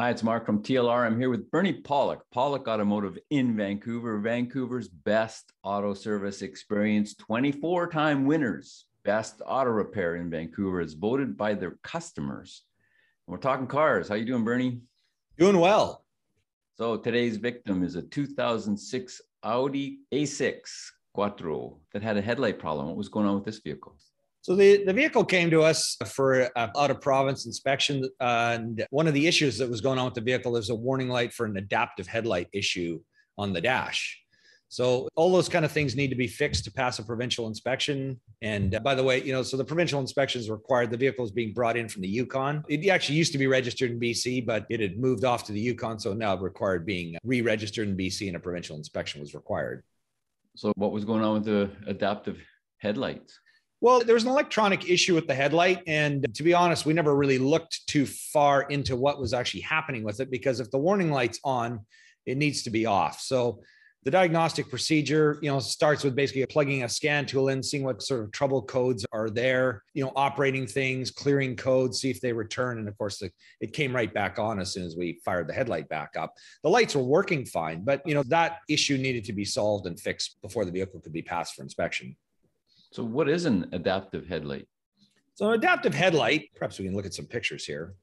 Hi, it's Mark from TLR. I'm here with Bernie Pawlik, Pawlik Automotive in Vancouver, Vancouver's best auto service experience, 24 time winners. Best auto repair in Vancouver is voted by their customers. And we're talking cars. How you doing, Bernie? Doing well. So today's victim is a 2006 Audi A6 Quattro that had a headlight problem. What was going on with this vehicle? So the, the vehicle came to us for out of province inspection. Uh, and one of the issues that was going on with the vehicle is a warning light for an adaptive headlight issue on the dash. So all those kind of things need to be fixed to pass a provincial inspection. And uh, by the way, you know, so the provincial inspection is required. The vehicle is being brought in from the Yukon. It actually used to be registered in BC, but it had moved off to the Yukon. So now it required being re-registered in BC and a provincial inspection was required. So what was going on with the adaptive headlights? Well, there's an electronic issue with the headlight. And to be honest, we never really looked too far into what was actually happening with it because if the warning light's on, it needs to be off. So the diagnostic procedure, you know, starts with basically plugging a scan tool in, seeing what sort of trouble codes are there, you know, operating things, clearing codes, see if they return. And of course, the, it came right back on as soon as we fired the headlight back up. The lights were working fine, but you know, that issue needed to be solved and fixed before the vehicle could be passed for inspection. So, what is an adaptive headlight? So, an adaptive headlight, perhaps we can look at some pictures here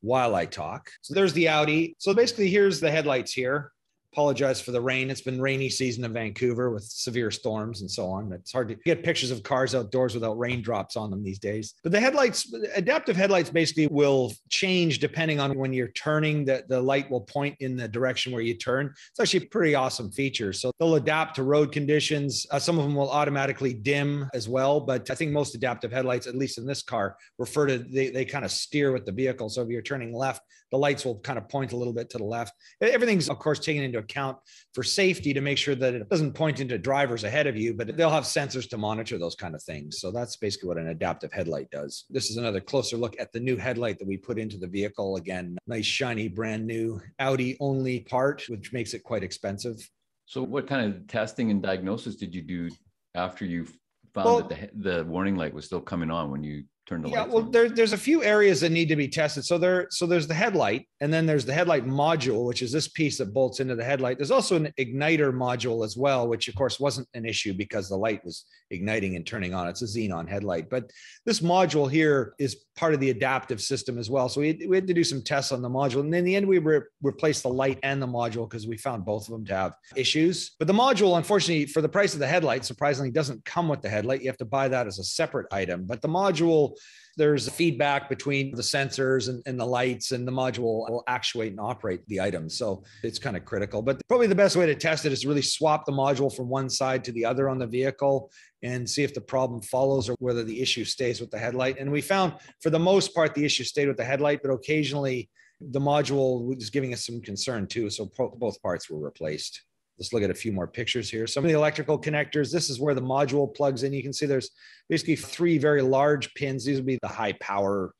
while I talk. So, there's the Audi. So, basically, here's the headlights here apologize for the rain. It's been rainy season in Vancouver with severe storms and so on. It's hard to get pictures of cars outdoors without raindrops on them these days. But the headlights, adaptive headlights basically will change depending on when you're turning. The, the light will point in the direction where you turn. It's actually a pretty awesome feature. So they'll adapt to road conditions. Uh, some of them will automatically dim as well. But I think most adaptive headlights, at least in this car, refer to they, they kind of steer with the vehicle. So if you're turning left, the lights will kind of point a little bit to the left. Everything's, of course, taken into account for safety to make sure that it doesn't point into drivers ahead of you, but they'll have sensors to monitor those kind of things. So that's basically what an adaptive headlight does. This is another closer look at the new headlight that we put into the vehicle. Again, nice, shiny, brand new Audi only part, which makes it quite expensive. So, what kind of testing and diagnosis did you do after you found well, that the, the warning light was still coming on when you turn the yeah well there, there's a few areas that need to be tested. So there so there's the headlight and then there's the headlight module which is this piece that bolts into the headlight. There's also an igniter module as well which of course wasn't an issue because the light was igniting and turning on. It's a xenon headlight. But this module here is part of the adaptive system as well. So we, we had to do some tests on the module and in the end we re- replaced the light and the module because we found both of them to have issues. But the module unfortunately for the price of the headlight surprisingly doesn't come with the headlight. You have to buy that as a separate item. But the module there's feedback between the sensors and, and, the lights, and the module will actuate and operate the items. So it's kind of critical. But probably the best way to test it is really swap the module from one side to the other on the vehicle and see if the problem follows or whether the issue stays with the headlight. And we found for the most part, the issue stayed with the headlight, but occasionally the module was giving us some concern too. So both parts were replaced. Let's look at a few more pictures here. Some of the electrical connectors, this is where the module plugs in. You can see there's basically three very large pins. These would be the high power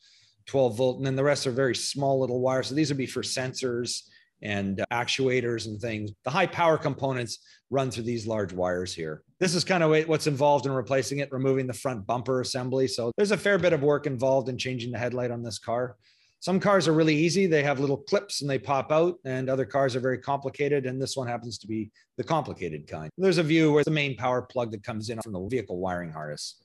12 volt, and then the rest are very small little wires. So these would be for sensors and actuators and things. The high power components run through these large wires here. This is kind of what's involved in replacing it, removing the front bumper assembly. So there's a fair bit of work involved in changing the headlight on this car. Some cars are really easy. They have little clips and they pop out, and other cars are very complicated. And this one happens to be the complicated kind. There's a view where the main power plug that comes in from the vehicle wiring harness.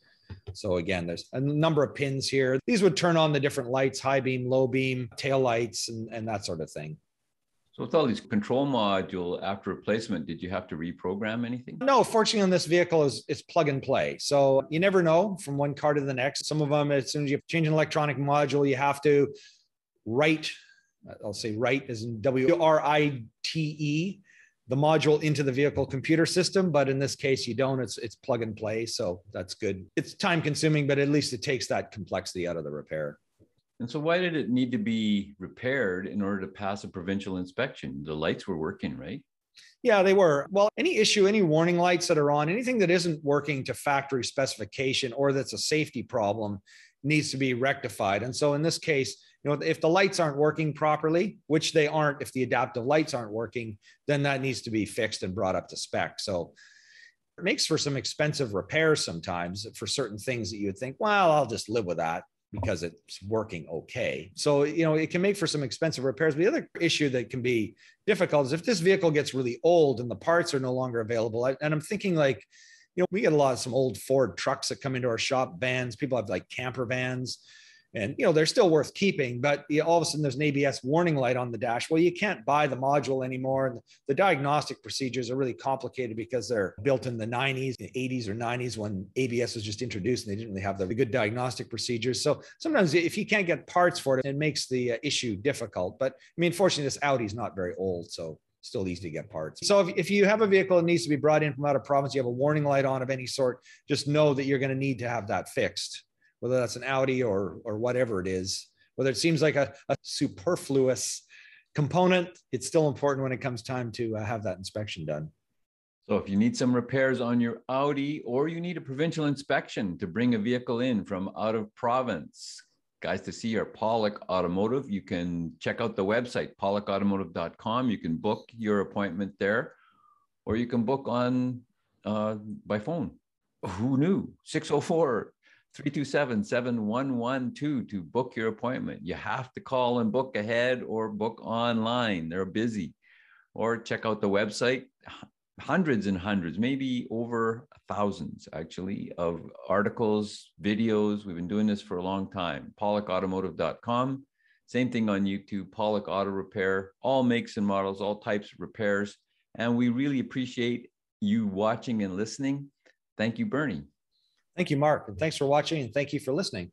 So again, there's a number of pins here. These would turn on the different lights, high beam, low beam, tail lights, and, and that sort of thing. So with all these control module after replacement, did you have to reprogram anything? No, fortunately on this vehicle is it's plug and play. So you never know from one car to the next. Some of them, as soon as you change an electronic module, you have to write, I'll say write as in W R I T E, the module into the vehicle computer system. But in this case, you don't. It's it's plug and play, so that's good. It's time consuming, but at least it takes that complexity out of the repair. And so, why did it need to be repaired in order to pass a provincial inspection? The lights were working, right? Yeah, they were. Well, any issue, any warning lights that are on, anything that isn't working to factory specification or that's a safety problem needs to be rectified. And so, in this case, you know if the lights aren't working properly which they aren't if the adaptive lights aren't working then that needs to be fixed and brought up to spec so it makes for some expensive repairs sometimes for certain things that you would think well i'll just live with that because it's working okay. So, you know, it can make for some expensive repairs. But the other issue that can be difficult is if this vehicle gets really old and the parts are no longer available. And I'm thinking like, you know, we get a lot of some old Ford trucks that come into our shop, vans. People have like camper vans and you know they're still worth keeping but you know, all of a sudden there's an abs warning light on the dash. Well you can't buy the module anymore. And the diagnostic procedures are really complicated because they're built in the 90s 80s or 90s when abs was just introduced and they didn't really have the good diagnostic procedures. So sometimes if you can't get parts for it it makes the uh, issue difficult. But i mean fortunately this audi's not very old so still easy to get parts. So if, if you have a vehicle that needs to be brought in from out of province, you have a warning light on of any sort, just know that you're going to need to have that fixed whether that's an Audi or or whatever it is, whether it seems like a, a superfluous component, it's still important when it comes time to uh, have that inspection done. So if you need some repairs on your Audi or you need a provincial inspection to bring a vehicle in from out of province, guys to see our Pawlik Automotive, you can check out the website, pawlikautomotive.com. You can book your appointment there or you can book on uh, by phone. Who knew? 604 327 7112 to book your appointment. You have to call and book ahead or book online. They're busy. Or check out the website. Hundreds and hundreds, maybe over thousands actually, of articles, videos. We've been doing this for a long time. PawlikAutomotive.com. Same thing on YouTube, Pawlik Auto Repair, all makes and models, all types of repairs. And we really appreciate you watching and listening. Thank you, Bernie. Thank you, Mark. And thanks for watching and thank you for listening.